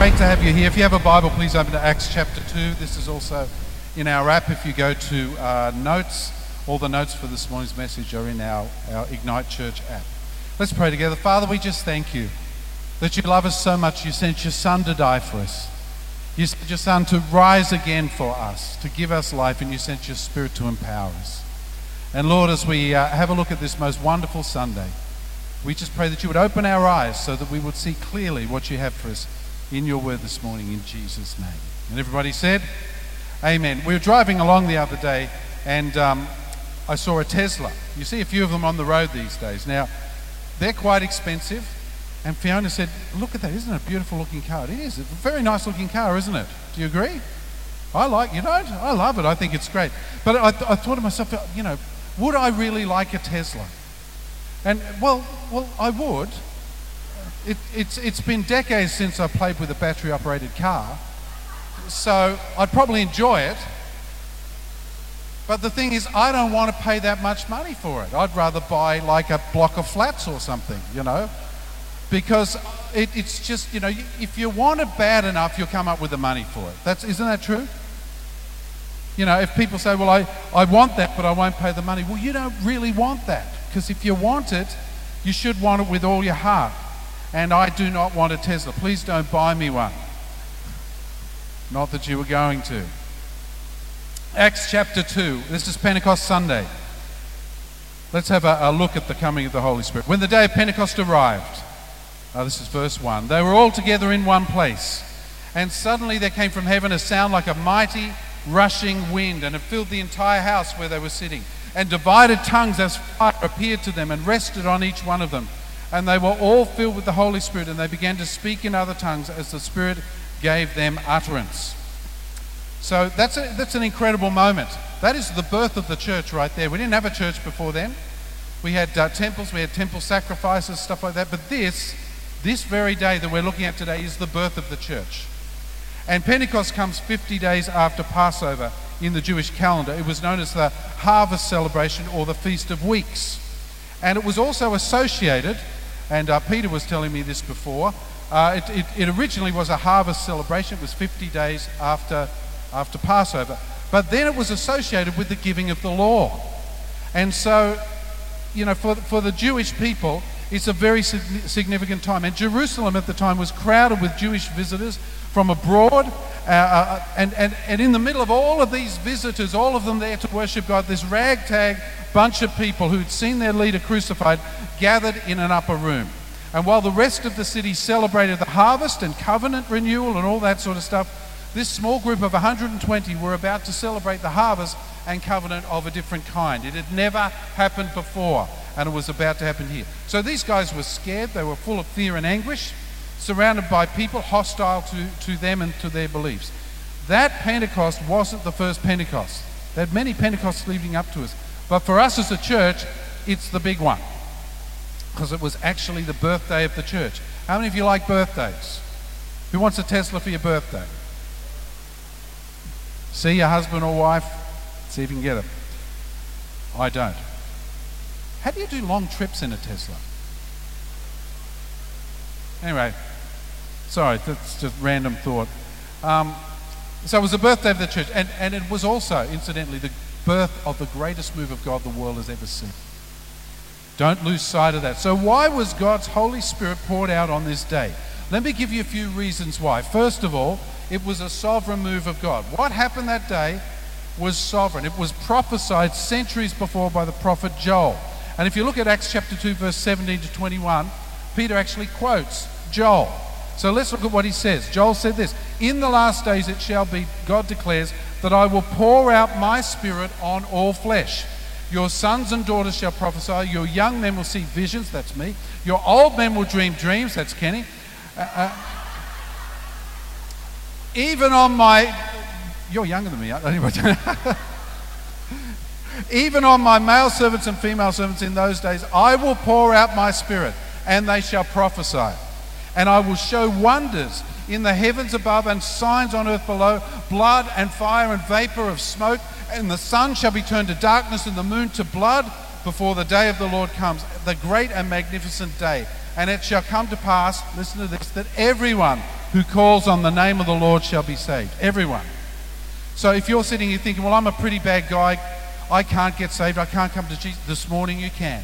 Great to have you here. If you have a Bible, please open to Acts chapter 2. This is also in our app. If you go to uh, notes, all the notes for this morning's message are in our, our Ignite Church app. Let's pray together. Father, we just thank you that you love us so much. You sent your Son to die for us. You sent your Son to rise again for us, to give us life, and you sent your Spirit to empower us. And Lord, as we uh, have a look at this most wonderful Sunday, we just pray that you would open our eyes so that we would see clearly what you have for us in your word this morning in Jesus' name. And everybody said, Amen. We were driving along the other day and um, I saw a Tesla. You see a few of them on the road these days. Now, they're quite expensive. And Fiona said, Look at that. Isn't it a beautiful looking car? It is. It's a very nice looking car, isn't it? Do you agree? I like, you don't? I love it. I think it's great. But I, I thought to myself, you know, would I really like a Tesla? And well, well, I would. It, it's, it's been decades since I played with a battery operated car, so I'd probably enjoy it. But the thing is, I don't want to pay that much money for it. I'd rather buy like a block of flats or something, you know, because it, it's just, you know, if you want it bad enough, you'll come up with the money for it. That's, isn't that true? You know, if people say, well, I, I want that, but I won't pay the money, well, you don't really want that. Because if you want it, you should want it with all your heart. And I do not want a Tesla. Please don't buy me one. Not that you were going to. Acts chapter 2. This is Pentecost Sunday. Let's have a, a look at the coming of the Holy Spirit. When the day of Pentecost arrived, uh, this is verse 1, they were all together in one place. And suddenly there came from heaven a sound like a mighty rushing wind, and it filled the entire house where they were sitting and divided tongues as fire appeared to them and rested on each one of them. And they were all filled with the Holy Spirit, and they began to speak in other tongues as the Spirit gave them utterance. So that's, a, that's an incredible moment. That is the birth of the church right there. We didn't have a church before then. We had uh, temples, we had temple sacrifices, stuff like that. But this, this very day that we're looking at today, is the birth of the church. And Pentecost comes 50 days after Passover in the Jewish calendar. It was known as the harvest celebration or the Feast of Weeks. And it was also associated, and uh, Peter was telling me this before, uh, it, it, it, originally was a harvest celebration. It was 50 days after, after Passover. But then it was associated with the giving of the law. And so, you know, for, for the Jewish people, it's a very significant time. And Jerusalem at the time was crowded with Jewish visitors from abroad uh, uh, and, and, and in the middle of all of these visitors, all of them there to worship God, this ragtag bunch of people who'd seen their leader crucified gathered in an upper room. And while the rest of the city celebrated the harvest and covenant renewal and all that sort of stuff, this small group of 120 were about to celebrate the harvest and covenant of a different kind. It had never happened before, and it was about to happen here. So these guys were scared, they were full of fear and anguish surrounded by people hostile to, to them and to their beliefs. That Pentecost wasn't the first Pentecost. There had many Pentecosts leading up to us. But for us as a church, it's the big one. Because it was actually the birthday of the church. How many of you like birthdays? Who wants a Tesla for your birthday? See your husband or wife, see if you can get it. I don't. How do you do long trips in a Tesla? Anyway, Sorry, that's just random thought. Um, so it was the birthday of the church, and, and it was also, incidentally, the birth of the greatest move of God the world has ever seen. Don't lose sight of that. So, why was God's Holy Spirit poured out on this day? Let me give you a few reasons why. First of all, it was a sovereign move of God. What happened that day was sovereign. It was prophesied centuries before by the prophet Joel. And if you look at Acts chapter 2, verse 17 to 21, Peter actually quotes Joel. So let's look at what he says. Joel said this In the last days it shall be, God declares, that I will pour out my spirit on all flesh. Your sons and daughters shall prophesy. Your young men will see visions. That's me. Your old men will dream dreams. That's Kenny. Uh, uh, even on my. You're younger than me, anyway. even on my male servants and female servants in those days, I will pour out my spirit, and they shall prophesy and I will show wonders in the heavens above and signs on earth below blood and fire and vapor of smoke. And the sun shall be turned to darkness and the moon to blood before the day of the Lord comes, the great and magnificent day. And it shall come to pass, listen to this, that everyone who calls on the name of the Lord shall be saved. Everyone. So if you're sitting here thinking, well, I'm a pretty bad guy, I can't get saved, I can't come to Jesus, this morning you can.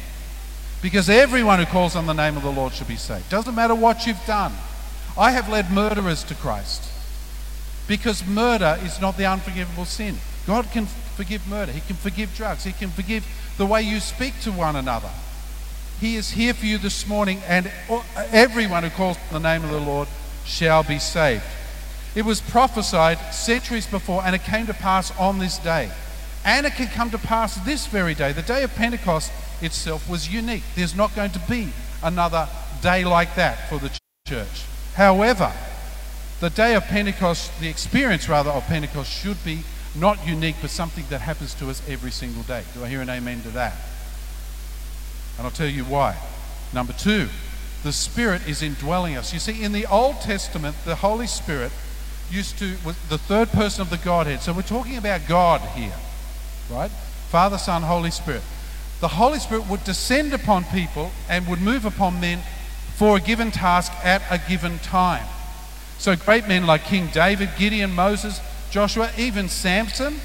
Because everyone who calls on the name of the Lord shall be saved. Doesn't matter what you've done. I have led murderers to Christ. Because murder is not the unforgivable sin. God can forgive murder, He can forgive drugs, He can forgive the way you speak to one another. He is here for you this morning, and everyone who calls on the name of the Lord shall be saved. It was prophesied centuries before, and it came to pass on this day. And it can come to pass this very day. The day of Pentecost itself was unique. There's not going to be another day like that for the church. However, the day of Pentecost, the experience rather of Pentecost, should be not unique, but something that happens to us every single day. Do I hear an amen to that? And I'll tell you why. Number two, the Spirit is indwelling us. You see, in the Old Testament, the Holy Spirit used to was the third person of the Godhead. So we're talking about God here, right? Father, Son, Holy Spirit. The Holy Spirit would descend upon people and would move upon men for a given task at a given time. So great men like King David, Gideon, Moses, Joshua, even Samson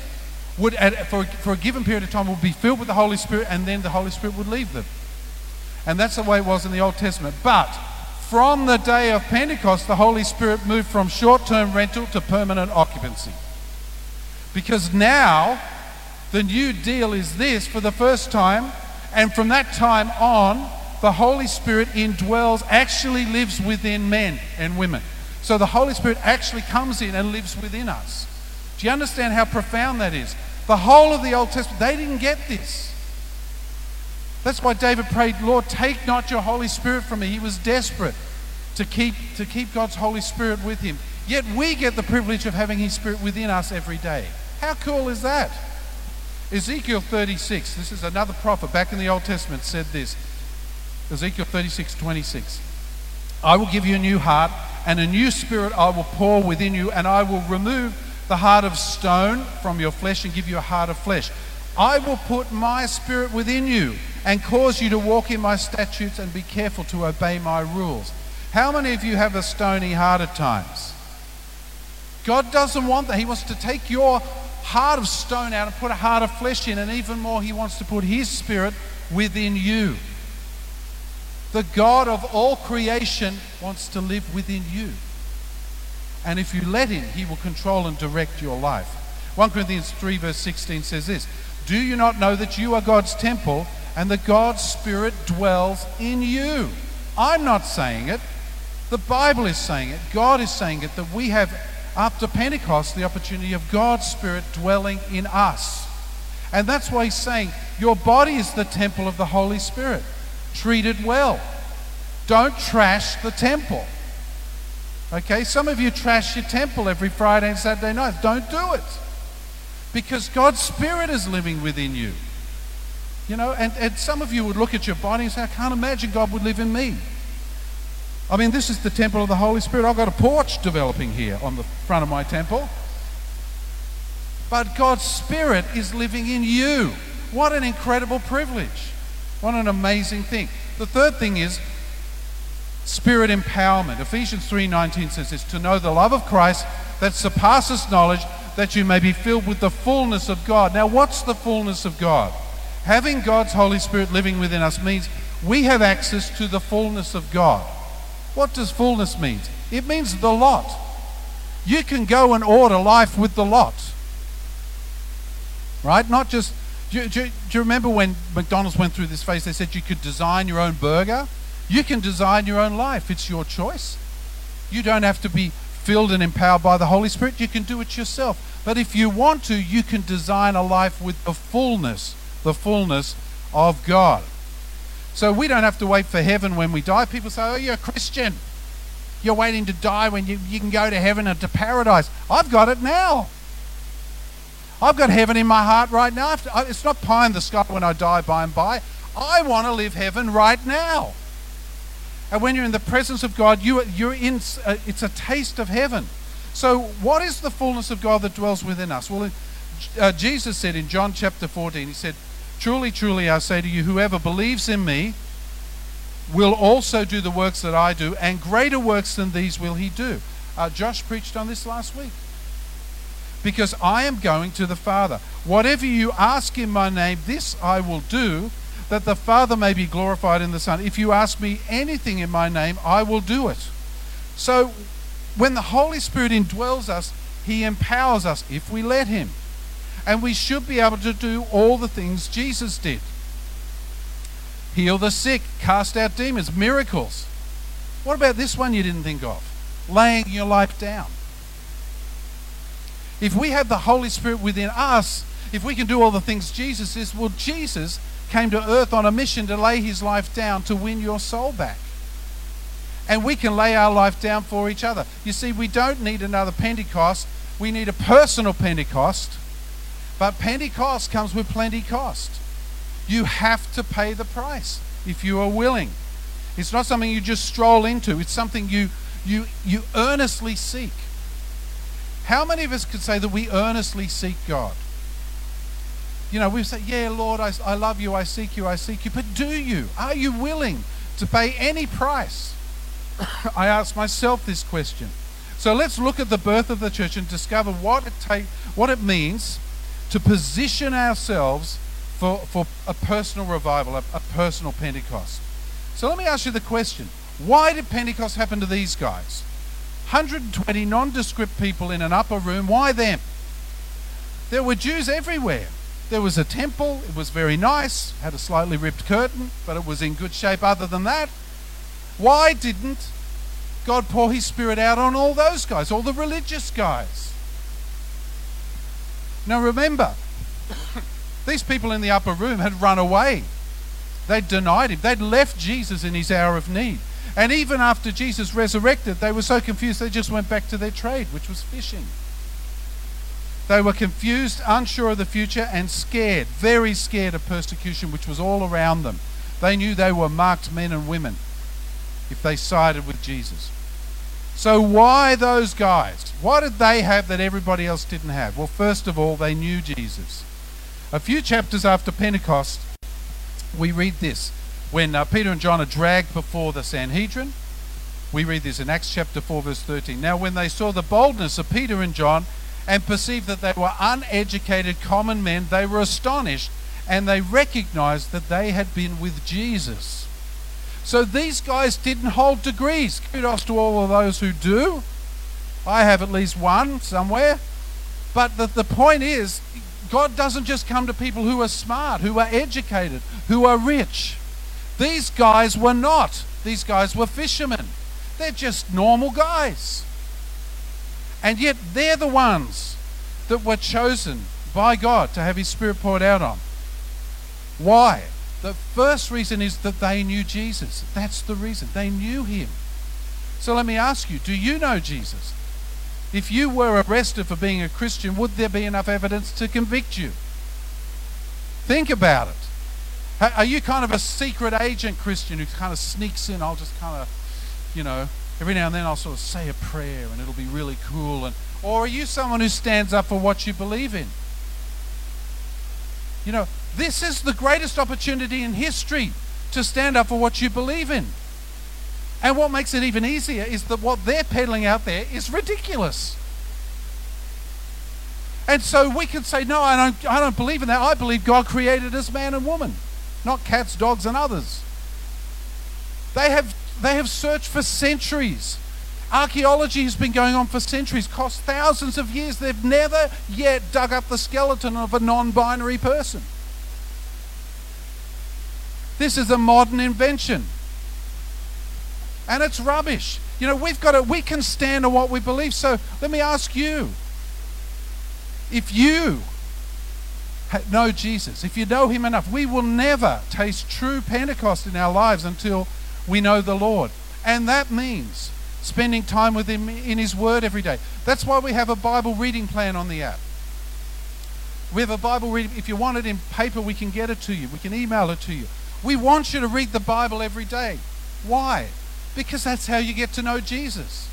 would, at, for, for a given period of time, would be filled with the Holy Spirit and then the Holy Spirit would leave them. And that's the way it was in the Old Testament. But from the day of Pentecost, the Holy Spirit moved from short term rental to permanent occupancy. Because now the new deal is this for the first time, and from that time on, the Holy Spirit indwells, actually lives within men and women. So the Holy Spirit actually comes in and lives within us. Do you understand how profound that is? The whole of the Old Testament, they didn't get this. That's why David prayed, Lord, take not your Holy Spirit from me. He was desperate to keep, to keep God's Holy Spirit with him. Yet we get the privilege of having His Spirit within us every day. How cool is that? Ezekiel 36, this is another prophet back in the Old Testament, said this Ezekiel 36, 26. I will give you a new heart, and a new spirit I will pour within you, and I will remove the heart of stone from your flesh and give you a heart of flesh. I will put my spirit within you and cause you to walk in my statutes and be careful to obey my rules. How many of you have a stony heart at times? God doesn't want that. He wants to take your heart of stone out and put a heart of flesh in, and even more, He wants to put His Spirit within you. The God of all creation wants to live within you. And if you let Him, He will control and direct your life. 1 Corinthians 3, verse 16 says this Do you not know that you are God's temple and that God's Spirit dwells in you? I'm not saying it. The Bible is saying it. God is saying it that we have, after Pentecost, the opportunity of God's Spirit dwelling in us. And that's why He's saying, Your body is the temple of the Holy Spirit. Treat it well. Don't trash the temple. Okay, some of you trash your temple every Friday and Saturday night. Don't do it. Because God's Spirit is living within you. You know, and, and some of you would look at your body and say, I can't imagine God would live in me. I mean, this is the temple of the Holy Spirit. I've got a porch developing here on the front of my temple. But God's Spirit is living in you. What an incredible privilege. What an amazing thing. The third thing is spirit empowerment. Ephesians 3:19 says this, to know the love of Christ that surpasses knowledge that you may be filled with the fullness of God. Now, what's the fullness of God? Having God's Holy Spirit living within us means we have access to the fullness of God. What does fullness mean? It means the lot. You can go and order life with the lot. Right? Not just do, do, do, you remember when McDonald's went through this phase? They said you could design your own burger. You can design your own life. It's your choice. You don't have to be filled and empowered by the Holy Spirit. You can do it yourself. But if you want to, you can design a life with the fullness, the fullness of God. So we don't have to wait for heaven when we die. People say, oh, you're a Christian. You're waiting to die when you, you can go to heaven and to paradise. I've got it now. I've got heaven in my heart right now. It's not pie in the sky when I die by and by. I want to live heaven right now. And when you're in the presence of God, you, you're in, uh, it's a taste of heaven. So, what is the fullness of God that dwells within us? Well, uh, Jesus said in John chapter 14, He said, Truly, truly, I say to you, whoever believes in me will also do the works that I do, and greater works than these will he do. Uh, Josh preached on this last week. Because I am going to the Father. Whatever you ask in my name, this I will do, that the Father may be glorified in the Son. If you ask me anything in my name, I will do it. So when the Holy Spirit indwells us, he empowers us if we let him. And we should be able to do all the things Jesus did heal the sick, cast out demons, miracles. What about this one you didn't think of? Laying your life down. If we have the Holy Spirit within us, if we can do all the things Jesus is, well, Jesus came to earth on a mission to lay his life down to win your soul back. And we can lay our life down for each other. You see, we don't need another Pentecost, we need a personal Pentecost. But Pentecost comes with plenty cost. You have to pay the price if you are willing. It's not something you just stroll into, it's something you, you, you earnestly seek. How many of us could say that we earnestly seek God? You know, we say, Yeah, Lord, I, I love you, I seek you, I seek you. But do you? Are you willing to pay any price? I ask myself this question. So let's look at the birth of the church and discover what it take, what it means to position ourselves for, for a personal revival, a, a personal Pentecost. So let me ask you the question why did Pentecost happen to these guys? 120 nondescript people in an upper room, why them? There were Jews everywhere. There was a temple, it was very nice, had a slightly ripped curtain, but it was in good shape other than that. Why didn't God pour his spirit out on all those guys, all the religious guys? Now remember, these people in the upper room had run away. They'd denied him. They'd left Jesus in his hour of need. And even after Jesus resurrected, they were so confused they just went back to their trade, which was fishing. They were confused, unsure of the future, and scared, very scared of persecution, which was all around them. They knew they were marked men and women if they sided with Jesus. So, why those guys? What did they have that everybody else didn't have? Well, first of all, they knew Jesus. A few chapters after Pentecost, we read this. When uh, Peter and John are dragged before the Sanhedrin, we read this in Acts chapter 4, verse 13. Now, when they saw the boldness of Peter and John and perceived that they were uneducated common men, they were astonished and they recognized that they had been with Jesus. So these guys didn't hold degrees. Kudos to all of those who do. I have at least one somewhere. But the, the point is, God doesn't just come to people who are smart, who are educated, who are rich. These guys were not. These guys were fishermen. They're just normal guys. And yet they're the ones that were chosen by God to have His Spirit poured out on. Why? The first reason is that they knew Jesus. That's the reason. They knew Him. So let me ask you do you know Jesus? If you were arrested for being a Christian, would there be enough evidence to convict you? Think about it. Are you kind of a secret agent Christian who kind of sneaks in? I'll just kind of, you know, every now and then I'll sort of say a prayer and it'll be really cool. And, or are you someone who stands up for what you believe in? You know, this is the greatest opportunity in history to stand up for what you believe in. And what makes it even easier is that what they're peddling out there is ridiculous. And so we can say, no, I don't, I don't believe in that. I believe God created us man and woman, not cats, dogs, and others. They have, they have searched for centuries. Archaeology has been going on for centuries, cost thousands of years. They've never yet dug up the skeleton of a non binary person. This is a modern invention and it's rubbish. You know, we've got to, we can stand on what we believe. So let me ask you if you know Jesus, if you know Him enough, we will never taste true Pentecost in our lives until we know the Lord. And that means spending time with Him in His Word every day. That's why we have a Bible reading plan on the app. We have a Bible reading. If you want it in paper, we can get it to you. We can email it to you. We want you to read the Bible every day. Why? Because that's how you get to know Jesus.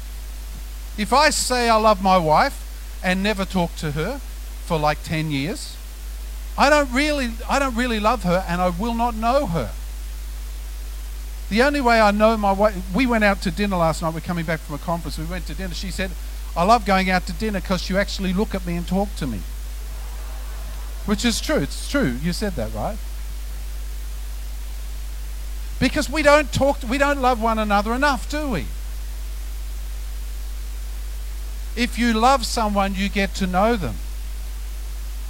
If I say I love my wife and never talk to her for like 10 years, I don't really I don't really love her and I will not know her. The only way I know my way, we went out to dinner last night. We're coming back from a conference. We went to dinner. She said, I love going out to dinner because you actually look at me and talk to me. Which is true. It's true. You said that, right? Because we don't talk, we don't love one another enough, do we? If you love someone, you get to know them.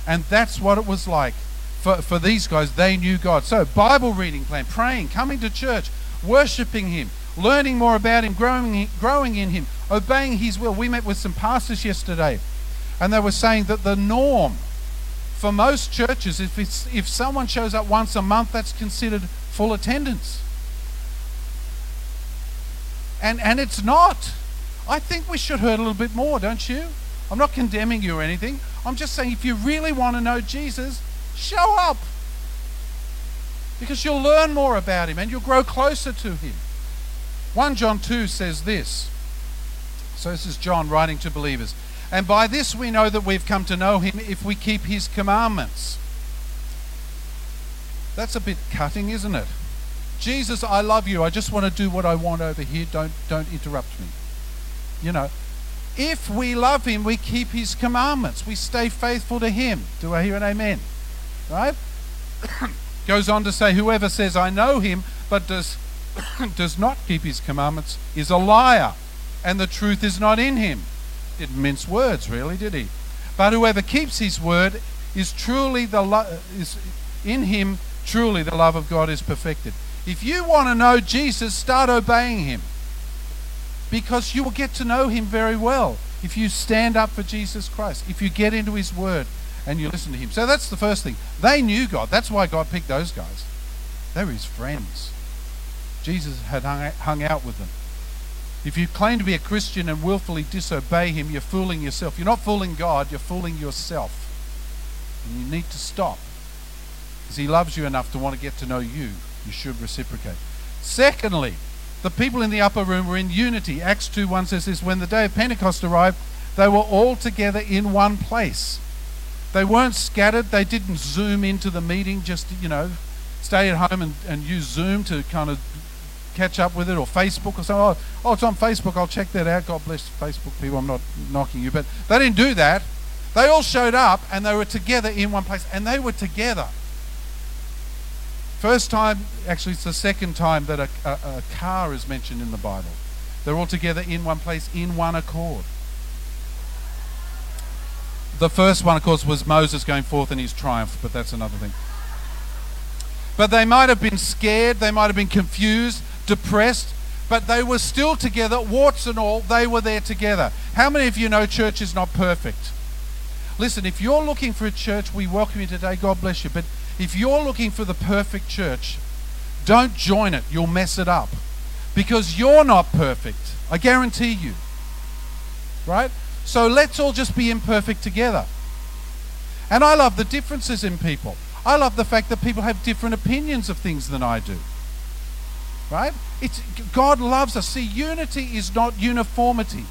And that's what it was like for, for these guys. They knew God. So, Bible reading plan, praying, coming to church, worshiping Him, learning more about Him, growing, growing in Him, obeying His will. We met with some pastors yesterday, and they were saying that the norm for most churches, if, if someone shows up once a month, that's considered full attendance. And, and it's not. I think we should hurt a little bit more, don't you? I'm not condemning you or anything. I'm just saying if you really want to know Jesus, show up. Because you'll learn more about him and you'll grow closer to him. 1 John 2 says this. So this is John writing to believers. And by this we know that we've come to know him if we keep his commandments. That's a bit cutting, isn't it? Jesus, I love you. I just want to do what I want over here. Don't don't interrupt me. You know, if we love him, we keep his commandments. We stay faithful to him. Do I hear an amen? Right? Goes on to say, whoever says I know him but does does not keep his commandments is a liar, and the truth is not in him. Didn't mince words, really, did he? But whoever keeps his word is truly the lo- is in him truly the love of God is perfected. If you want to know Jesus, start obeying him. Because you will get to know him very well if you stand up for Jesus Christ, if you get into his word and you listen to him. So that's the first thing. They knew God. That's why God picked those guys. They were his friends. Jesus had hung, hung out with them. If you claim to be a Christian and willfully disobey him, you're fooling yourself. You're not fooling God, you're fooling yourself. And you need to stop. Because he loves you enough to want to get to know you. You should reciprocate. Secondly, the people in the upper room were in unity. Acts 2 1 says this When the day of Pentecost arrived, they were all together in one place. They weren't scattered. They didn't zoom into the meeting just, you know, stay at home and, and use Zoom to kind of catch up with it or Facebook or something. Oh, oh, it's on Facebook. I'll check that out. God bless Facebook people. I'm not knocking you. But they didn't do that. They all showed up and they were together in one place. And they were together. First time, actually, it's the second time that a, a, a car is mentioned in the Bible. They're all together in one place, in one accord. The first one, of course, was Moses going forth in his triumph, but that's another thing. But they might have been scared, they might have been confused, depressed, but they were still together, warts and all, they were there together. How many of you know church is not perfect? Listen, if you're looking for a church, we welcome you today. God bless you. But if you're looking for the perfect church, don't join it. You'll mess it up. Because you're not perfect. I guarantee you. Right? So let's all just be imperfect together. And I love the differences in people. I love the fact that people have different opinions of things than I do. Right? It's God loves us. See, unity is not uniformity.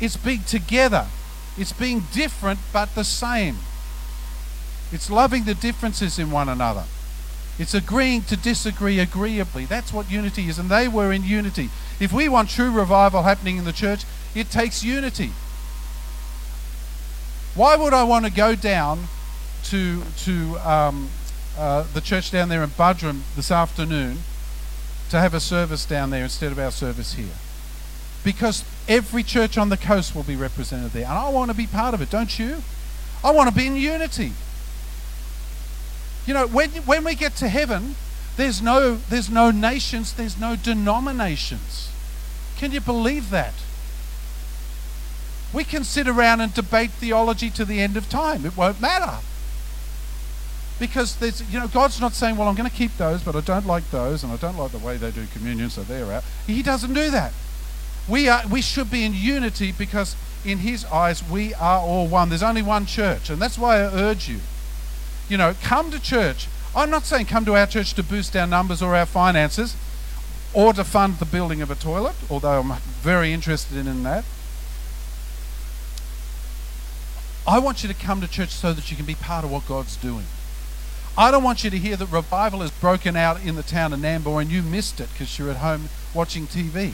It's being together. It's being different but the same. It's loving the differences in one another. It's agreeing to disagree agreeably. That's what unity is. And they were in unity. If we want true revival happening in the church, it takes unity. Why would I want to go down to, to um, uh, the church down there in Buderim this afternoon to have a service down there instead of our service here? Because every church on the coast will be represented there. And I want to be part of it, don't you? I want to be in unity. You know, when, when we get to heaven, there's no, there's no nations, there's no denominations. Can you believe that? We can sit around and debate theology to the end of time. It won't matter. Because there's, you know, God's not saying, well, I'm going to keep those, but I don't like those, and I don't like the way they do communion, so they're out. He doesn't do that. We, are, we should be in unity because in His eyes, we are all one. There's only one church, and that's why I urge you you know, come to church. I'm not saying come to our church to boost our numbers or our finances or to fund the building of a toilet, although I'm very interested in that. I want you to come to church so that you can be part of what God's doing. I don't want you to hear that revival has broken out in the town of Nambour and you missed it because you're at home watching TV.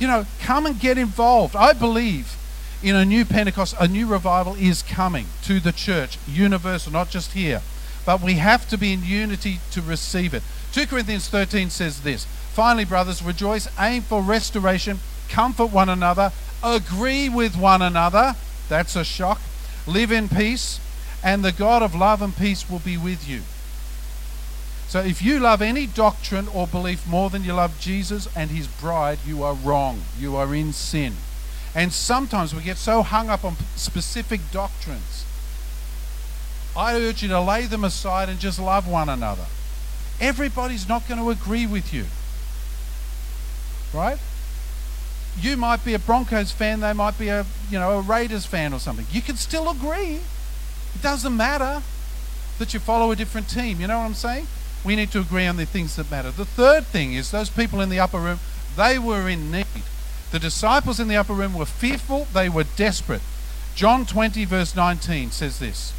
You know, come and get involved. I believe in a new Pentecost, a new revival is coming to the church, universal, not just here. But we have to be in unity to receive it. 2 Corinthians 13 says this Finally, brothers, rejoice, aim for restoration, comfort one another, agree with one another. That's a shock. Live in peace, and the God of love and peace will be with you. So if you love any doctrine or belief more than you love Jesus and his bride, you are wrong. You are in sin. And sometimes we get so hung up on specific doctrines. I urge you to lay them aside and just love one another. Everybody's not going to agree with you. Right? You might be a Broncos fan, they might be a, you know, a Raiders fan or something. You can still agree. It doesn't matter that you follow a different team. You know what I'm saying? we need to agree on the things that matter. The third thing is those people in the upper room, they were in need. The disciples in the upper room were fearful, they were desperate. John 20, verse 19 says this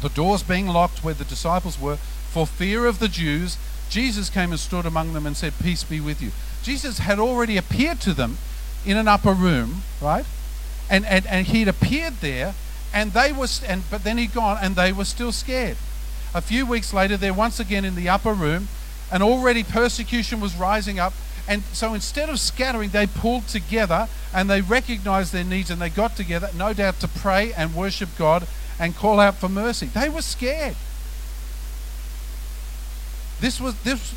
The doors being locked where the disciples were, for fear of the Jews, Jesus came and stood among them and said, Peace be with you. Jesus had already appeared to them in an upper room, right? And, and, and he'd appeared there, and they were, and, but then he'd gone, and they were still scared. A few weeks later, they're once again in the upper room, and already persecution was rising up. And so instead of scattering, they pulled together and they recognized their needs and they got together, no doubt, to pray and worship God and call out for mercy. They were scared. This was this.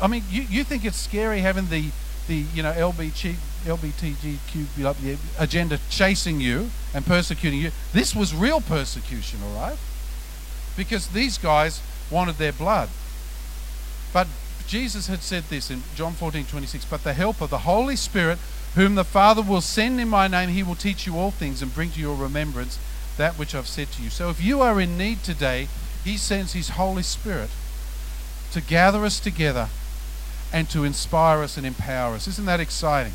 I mean, you, you think it's scary having the the you know LBG, LBTGQ agenda chasing you and persecuting you. This was real persecution, all right because these guys wanted their blood. But Jesus had said this in John 14 26, but the helper, the Holy Spirit, whom the Father will send in my name, he will teach you all things and bring to your remembrance that which I've said to you. So if you are in need today, he sends his Holy Spirit to gather us together and to inspire us and empower us. Isn't that exciting?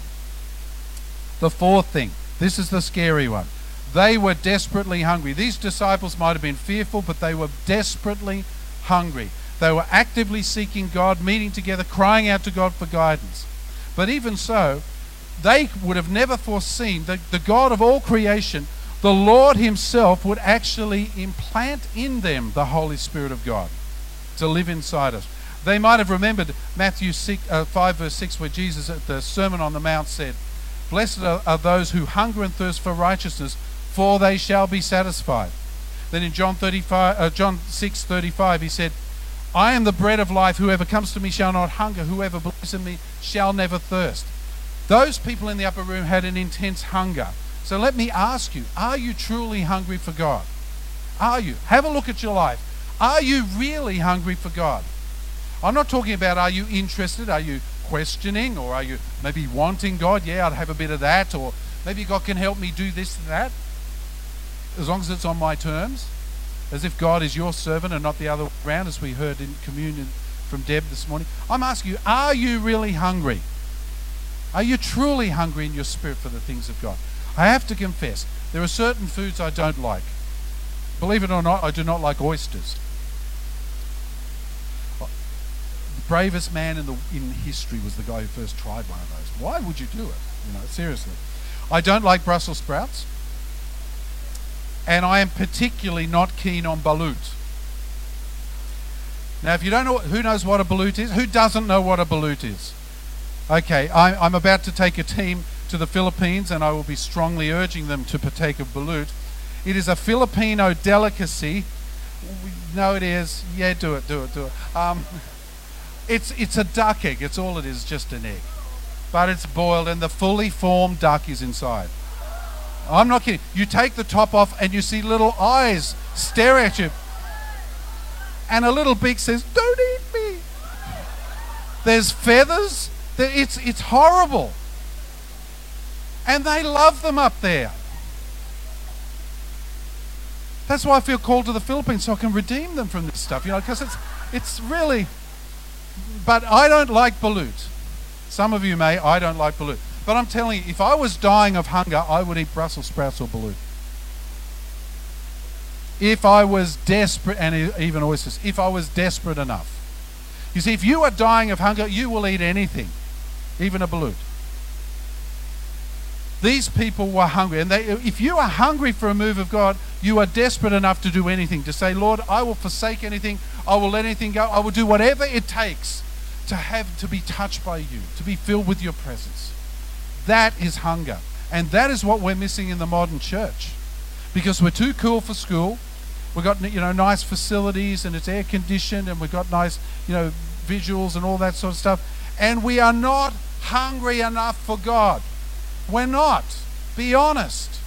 The fourth thing, this is the scary one. They were desperately hungry. These disciples might have been fearful, but they were desperately hungry. They were actively seeking God, meeting together, crying out to God for guidance. But even so, they would have never foreseen that the God of all creation, the Lord Himself, would actually implant in them the Holy Spirit of God to live inside us. They might have remembered Matthew 6, uh, 5, verse 6, where Jesus at the Sermon on the Mount said, Blessed are, are those who hunger and thirst for righteousness, for they shall be satisfied. Then in John 35, uh, John 6, 35, he said, I am the bread of life. Whoever comes to me shall not hunger. Whoever believes in me shall never thirst. Those people in the upper room had an intense hunger. So let me ask you, are you truly hungry for God? Are you? Have a look at your life. Are you really hungry for God? I'm not talking about are you interested, are you questioning, or are you maybe wanting God? Yeah, I'd have a bit of that, or maybe God can help me do this and that as long as it's on my terms, as if God is your servant and not the other way around, as we heard in communion from Deb this morning. I'm asking you, are you really hungry? Are you truly hungry in your spirit for the things of God? I have to confess, there are certain foods I don't like. Believe it or not, I do not like oysters. The bravest man in the in history was the guy who first tried one of those. Why would you do it? You know, seriously. I don't like Brussels sprouts and I am particularly not keen on balut. Now, if you don't know, who knows what a balut is? Who doesn't know what a balut is? Okay, I'm about to take a team to the Philippines, and I will be strongly urging them to partake of balut. It is a Filipino delicacy. No, it is. Yeah, do it, do it, do it. Um, it's it's a duck egg. It's all it is, just an egg, but it's boiled, and the fully formed duck is inside. I'm not kidding. You take the top off and you see little eyes stare at you. And a little beak says, Don't eat me. There's feathers. It's, it's horrible. And they love them up there. That's why I feel called to the Philippines so I can redeem them from this stuff, you know, because it's, it's really. But I don't like balut. Some of you may. I don't like balut. But I'm telling you, if I was dying of hunger, I would eat Brussels sprouts or balut. if I was desperate, and even oysters, if I was desperate enough. You see, if you are dying of hunger, you will eat anything, even a balut. These people were hungry. And they, if you are hungry for a move of God, you are desperate enough to do anything, to say, Lord, I will forsake anything, I will let anything go, I will do whatever it takes to have to be touched by you, to be filled with your presence. That is hunger. And that is what we're missing in the modern church. Because we're too cool for school. We've got you know nice facilities and it's air conditioned and we've got nice, you know, visuals and all that sort of stuff. And we are not hungry enough for God. We're not. Be honest.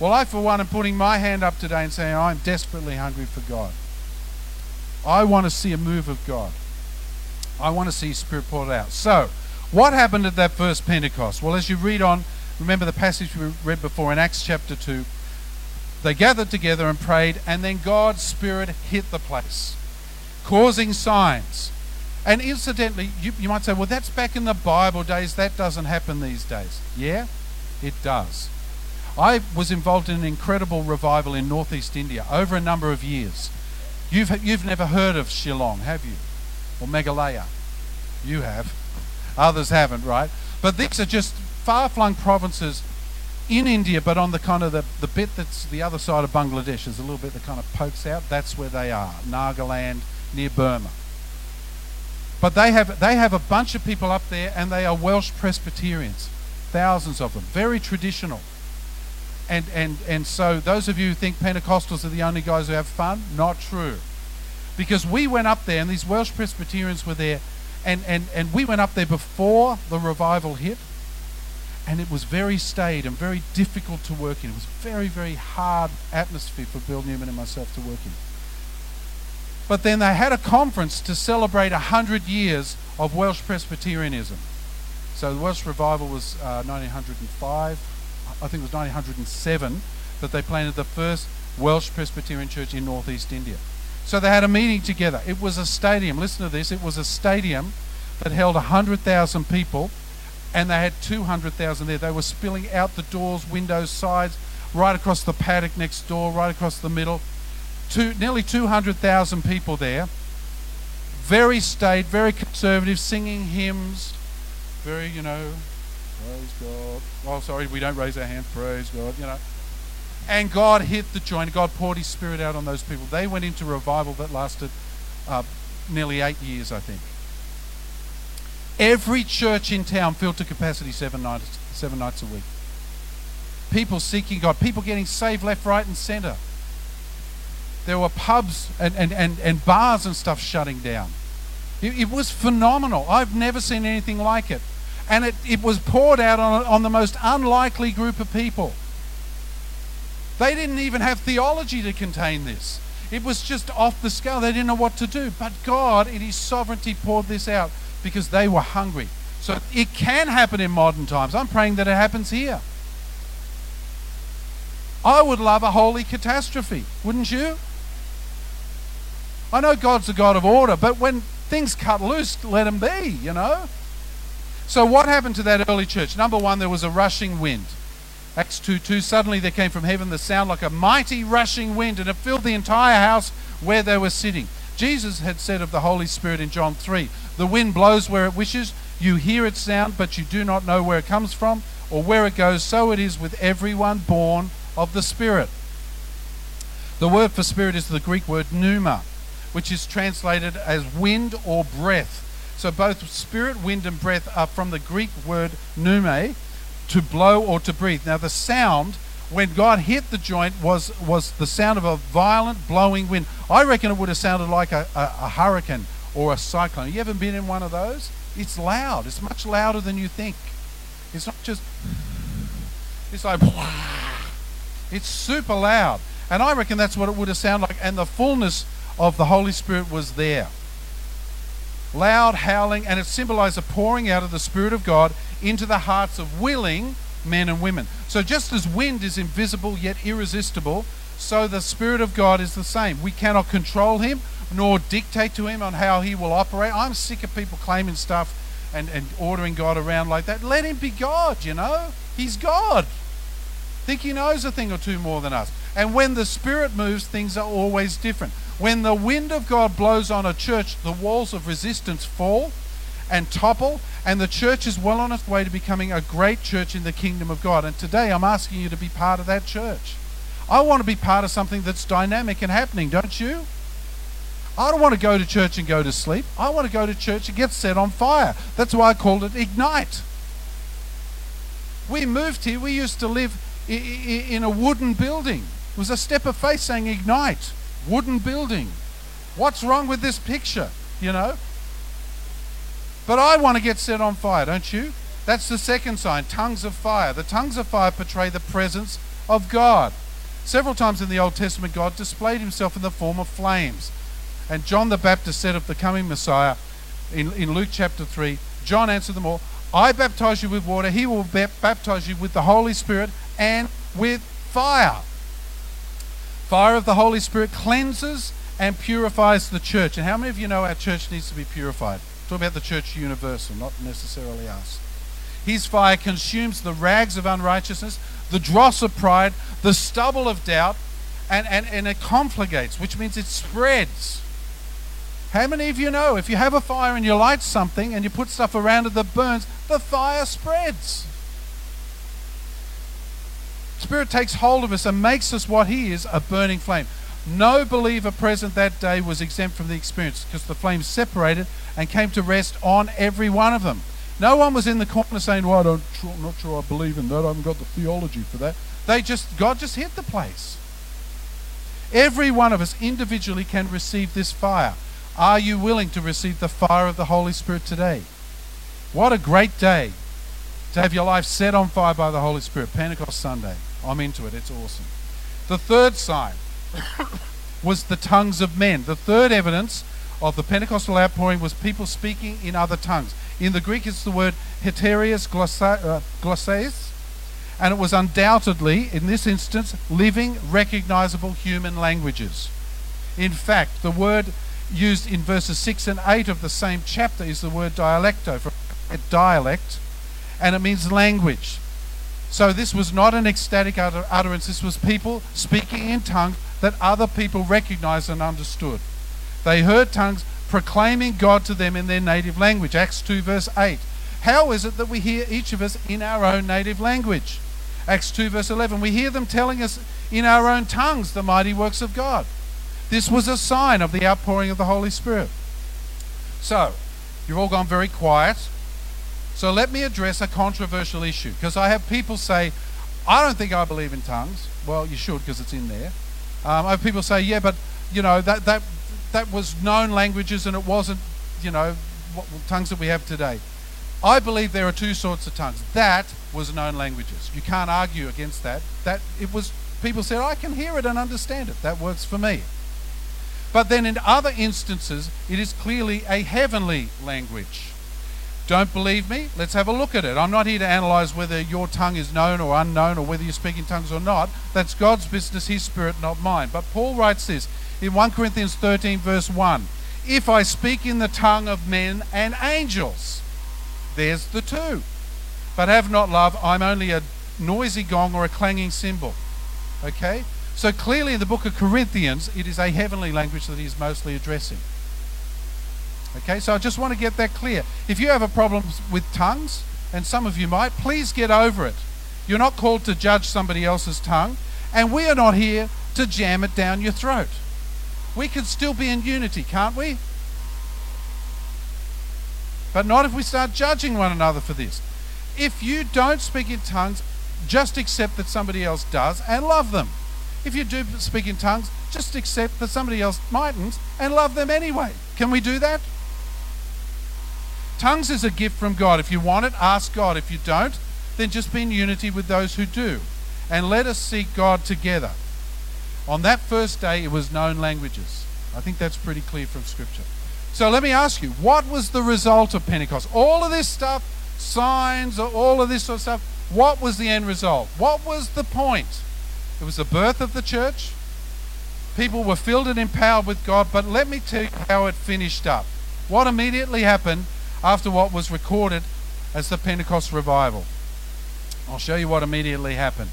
Well, I, for one, am putting my hand up today and saying, I'm desperately hungry for God. I want to see a move of God. I want to see Spirit poured out. So, what happened at that first Pentecost? Well, as you read on, remember the passage we read before in Acts chapter 2. They gathered together and prayed, and then God's Spirit hit the place, causing signs and incidentally, you, you might say, well, that's back in the Bible days. That doesn't happen these days. Yeah, it does. I was involved in an incredible revival in northeast India over a number of years. You've, you've never heard of Shillong, have you? Or Meghalaya? You have. Others haven't, right? But these are just far flung provinces in India, but on the kind of the, the bit that's the other side of Bangladesh. There's a little bit that kind of pokes out. That's where they are, Nagaland, near Burma. But they have, they have a bunch of people up there and they are Welsh Presbyterians, thousands of them, very traditional. And, and, and so, those of you who think Pentecostals are the only guys who have fun, not true. Because we went up there and these Welsh Presbyterians were there, and, and, and we went up there before the revival hit, and it was very staid and very difficult to work in. It was very, very hard atmosphere for Bill Newman and myself to work in. But then they had a conference to celebrate 100 years of Welsh Presbyterianism. So the Welsh revival was uh, 1905. I think it was 1907 that they planted the first Welsh Presbyterian church in northeast India. So they had a meeting together. It was a stadium. Listen to this. It was a stadium that held 100,000 people, and they had 200,000 there. They were spilling out the doors, windows, sides, right across the paddock next door, right across the middle two, nearly 200,000 people there. Very staid, very conservative, singing hymns. Very, you know, praise God. Oh, sorry, we don't raise our hands. Praise God, you know. And God hit the joint. God poured His Spirit out on those people. They went into revival that lasted uh, nearly eight years, I think. Every church in town filled to capacity seven nights, seven nights a week. People seeking God, people getting saved left, right, and center. There were pubs and, and, and, and bars and stuff shutting down. It, it was phenomenal. I've never seen anything like it. And it, it was poured out on, on the most unlikely group of people. They didn't even have theology to contain this. It was just off the scale. They didn't know what to do. But God, in His sovereignty, poured this out because they were hungry. So it can happen in modern times. I'm praying that it happens here. I would love a holy catastrophe, wouldn't you? I know God's a God of order, but when things cut loose, let them be, you know? So, what happened to that early church? Number one, there was a rushing wind. Acts 2 2, suddenly there came from heaven the sound like a mighty rushing wind, and it filled the entire house where they were sitting. Jesus had said of the Holy Spirit in John 3 The wind blows where it wishes, you hear its sound, but you do not know where it comes from or where it goes. So it is with everyone born of the Spirit. The word for spirit is the Greek word pneuma which is translated as wind or breath. So both spirit, wind, and breath are from the Greek word pneume, to blow or to breathe. Now the sound when God hit the joint was was the sound of a violent blowing wind. I reckon it would have sounded like a, a, a hurricane or a cyclone. You ever been in one of those? It's loud. It's much louder than you think. It's not just. It's like. It's super loud. And I reckon that's what it would have sounded like. And the fullness of the Holy Spirit was there. Loud howling, and it symbolized a pouring out of the Spirit of God into the hearts of willing men and women. So, just as wind is invisible yet irresistible, so the Spirit of God is the same. We cannot control Him nor dictate to Him on how He will operate. I'm sick of people claiming stuff and, and ordering God around like that. Let Him be God, you know? He's God. Think He knows a thing or two more than us. And when the Spirit moves, things are always different. When the wind of God blows on a church, the walls of resistance fall and topple, and the church is well on its way to becoming a great church in the kingdom of God. And today I'm asking you to be part of that church. I want to be part of something that's dynamic and happening, don't you? I don't want to go to church and go to sleep. I want to go to church and get set on fire. That's why I called it Ignite. We moved here, we used to live in a wooden building. It was a step of faith saying Ignite, wooden building. What's wrong with this picture? You know? But I want to get set on fire, don't you? That's the second sign tongues of fire. The tongues of fire portray the presence of God. Several times in the Old Testament, God displayed himself in the form of flames. And John the Baptist said of the coming Messiah in, in Luke chapter 3, John answered them all, I baptize you with water, he will baptize you with the Holy Spirit and with fire. Fire of the Holy Spirit cleanses and purifies the church. And how many of you know our church needs to be purified? Talk about the church universal, not necessarily us. His fire consumes the rags of unrighteousness, the dross of pride, the stubble of doubt, and, and, and it conflagrates, which means it spreads. How many of you know if you have a fire and you light something and you put stuff around it that burns, the fire spreads? Spirit takes hold of us and makes us what He is a burning flame. No believer present that day was exempt from the experience because the flames separated and came to rest on every one of them. No one was in the corner saying, "Well, I don't, I'm not sure I believe in that. I haven't got the theology for that." They just, God just hit the place. Every one of us individually can receive this fire. Are you willing to receive the fire of the Holy Spirit today? What a great day to have your life set on fire by the Holy Spirit. Pentecost Sunday. I'm into it. It's awesome. The third sign was the tongues of men. The third evidence of the Pentecostal outpouring was people speaking in other tongues. In the Greek, it's the word heterios glosses, uh, and it was undoubtedly, in this instance, living, recognizable human languages. In fact, the word used in verses 6 and 8 of the same chapter is the word dialecto, a dialect, and it means language. So this was not an ecstatic utter- utterance, this was people speaking in tongues that other people recognized and understood. They heard tongues proclaiming God to them in their native language. Acts 2, verse 8. How is it that we hear each of us in our own native language? Acts 2, verse 11. We hear them telling us in our own tongues the mighty works of God. This was a sign of the outpouring of the Holy Spirit. So, you've all gone very quiet. So, let me address a controversial issue because I have people say, I don't think I believe in tongues. Well, you should because it's in there. Um, I have people say, yeah, but, you know, that, that, that was known languages and it wasn't, you know, what, tongues that we have today. I believe there are two sorts of tongues. That was known languages. You can't argue against that. That it was people said, I can hear it and understand it. That works for me. But then in other instances, it is clearly a heavenly language. Don't believe me? Let's have a look at it. I'm not here to analyze whether your tongue is known or unknown or whether you speak in tongues or not. That's God's business, His Spirit, not mine. But Paul writes this in 1 Corinthians 13, verse 1 If I speak in the tongue of men and angels, there's the two. But have not love, I'm only a noisy gong or a clanging cymbal. Okay? So clearly in the book of Corinthians, it is a heavenly language that he's mostly addressing. Okay, so I just want to get that clear. If you have a problem with tongues, and some of you might, please get over it. You're not called to judge somebody else's tongue, and we are not here to jam it down your throat. We can still be in unity, can't we? But not if we start judging one another for this. If you don't speak in tongues, just accept that somebody else does and love them. If you do speak in tongues, just accept that somebody else mightn't and love them anyway. Can we do that? Tongues is a gift from God. If you want it, ask God. If you don't, then just be in unity with those who do. And let us seek God together. On that first day, it was known languages. I think that's pretty clear from Scripture. So let me ask you, what was the result of Pentecost? All of this stuff, signs, all of this sort of stuff, what was the end result? What was the point? It was the birth of the church. People were filled and empowered with God, but let me tell you how it finished up. What immediately happened after what was recorded as the Pentecost revival. I'll show you what immediately happened.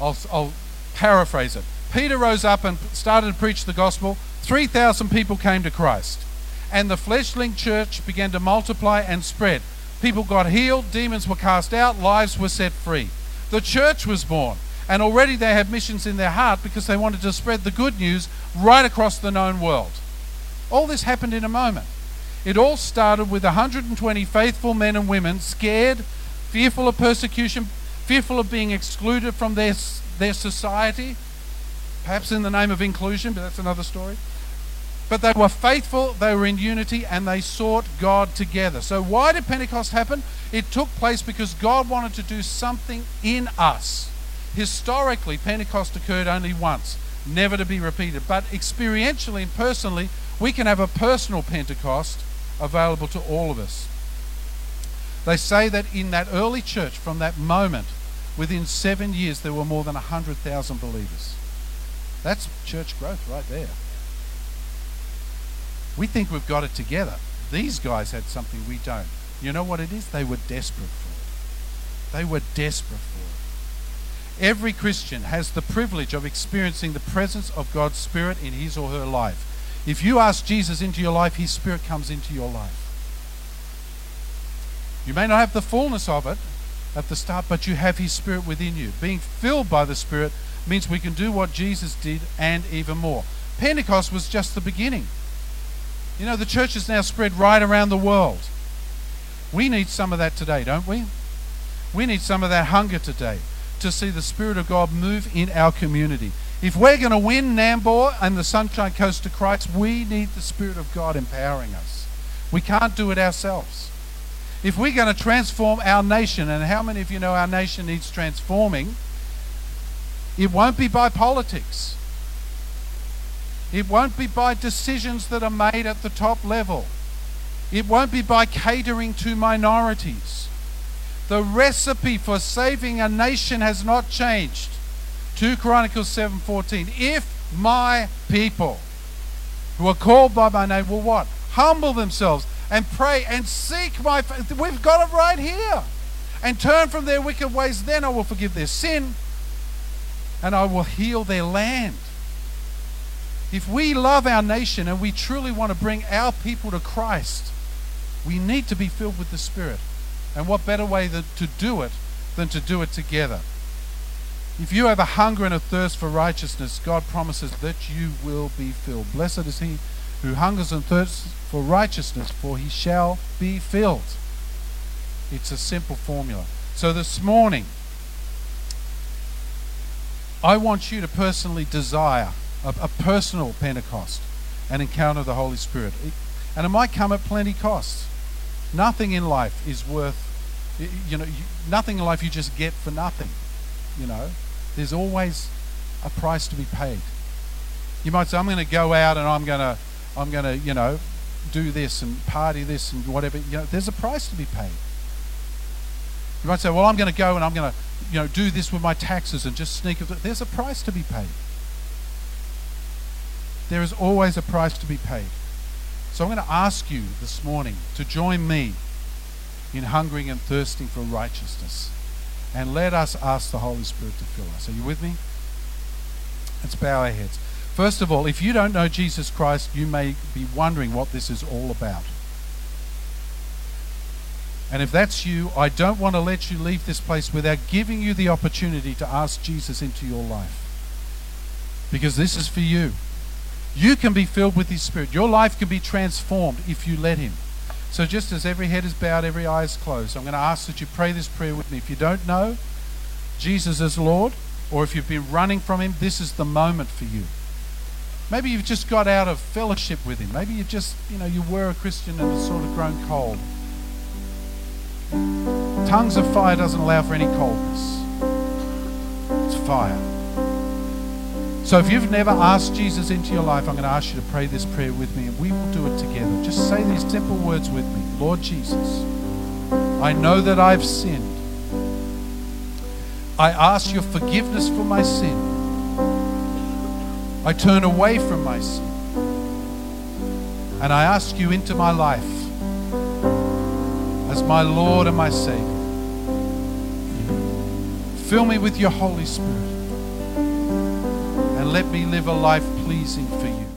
I'll, I'll paraphrase it. Peter rose up and started to preach the gospel. 3,000 people came to Christ. And the flesh-linked church began to multiply and spread. People got healed, demons were cast out, lives were set free. The church was born. And already they had missions in their heart because they wanted to spread the good news right across the known world. All this happened in a moment. It all started with 120 faithful men and women scared, fearful of persecution, fearful of being excluded from their, their society, perhaps in the name of inclusion, but that's another story. But they were faithful, they were in unity, and they sought God together. So, why did Pentecost happen? It took place because God wanted to do something in us. Historically, Pentecost occurred only once, never to be repeated. But experientially and personally, we can have a personal Pentecost available to all of us. They say that in that early church, from that moment, within seven years, there were more than 100,000 believers. That's church growth right there. We think we've got it together. These guys had something we don't. You know what it is? They were desperate for it. They were desperate for it. Every Christian has the privilege of experiencing the presence of God's Spirit in his or her life. If you ask Jesus into your life, his Spirit comes into your life. You may not have the fullness of it at the start, but you have his Spirit within you. Being filled by the Spirit means we can do what Jesus did and even more. Pentecost was just the beginning. You know, the church is now spread right around the world. We need some of that today, don't we? We need some of that hunger today to see the Spirit of God move in our community. If we're going to win Nambour and the Sunshine Coast to Christ, we need the Spirit of God empowering us. We can't do it ourselves. If we're going to transform our nation, and how many of you know our nation needs transforming? It won't be by politics. It won't be by decisions that are made at the top level. It won't be by catering to minorities. The recipe for saving a nation has not changed. 2 Chronicles 7:14. If my people who are called by my name will what? Humble themselves and pray and seek my face. We've got it right here. And turn from their wicked ways, then I will forgive their sin and I will heal their land. If we love our nation and we truly want to bring our people to Christ, we need to be filled with the Spirit. And what better way to do it than to do it together? If you have a hunger and a thirst for righteousness, God promises that you will be filled. Blessed is he who hungers and thirsts for righteousness, for he shall be filled. It's a simple formula. So this morning, I want you to personally desire a, a personal Pentecost and encounter the Holy Spirit. And it might come at plenty cost. Nothing in life is worth, you know, nothing in life you just get for nothing. You know, there's always a price to be paid. You might say, I'm going to go out and I'm going to, I'm going to, you know, do this and party this and whatever. You know, there's a price to be paid. You might say, well, I'm going to go and I'm going to, you know, do this with my taxes and just sneak. There's a price to be paid. There is always a price to be paid. So I'm going to ask you this morning to join me in hungering and thirsting for righteousness. And let us ask the Holy Spirit to fill us. Are you with me? Let's bow our heads. First of all, if you don't know Jesus Christ, you may be wondering what this is all about. And if that's you, I don't want to let you leave this place without giving you the opportunity to ask Jesus into your life. Because this is for you. You can be filled with His Spirit. Your life can be transformed if you let Him. So, just as every head is bowed, every eye is closed, I'm going to ask that you pray this prayer with me. If you don't know Jesus as Lord, or if you've been running from Him, this is the moment for you. Maybe you've just got out of fellowship with Him. Maybe you just, you know, you were a Christian and it's sort of grown cold. Tongues of fire doesn't allow for any coldness, it's fire. So if you've never asked Jesus into your life, I'm going to ask you to pray this prayer with me and we will do it together. Just say these simple words with me Lord Jesus, I know that I've sinned. I ask your forgiveness for my sin. I turn away from my sin. And I ask you into my life as my Lord and my Savior. Fill me with your Holy Spirit let me live a life pleasing for you.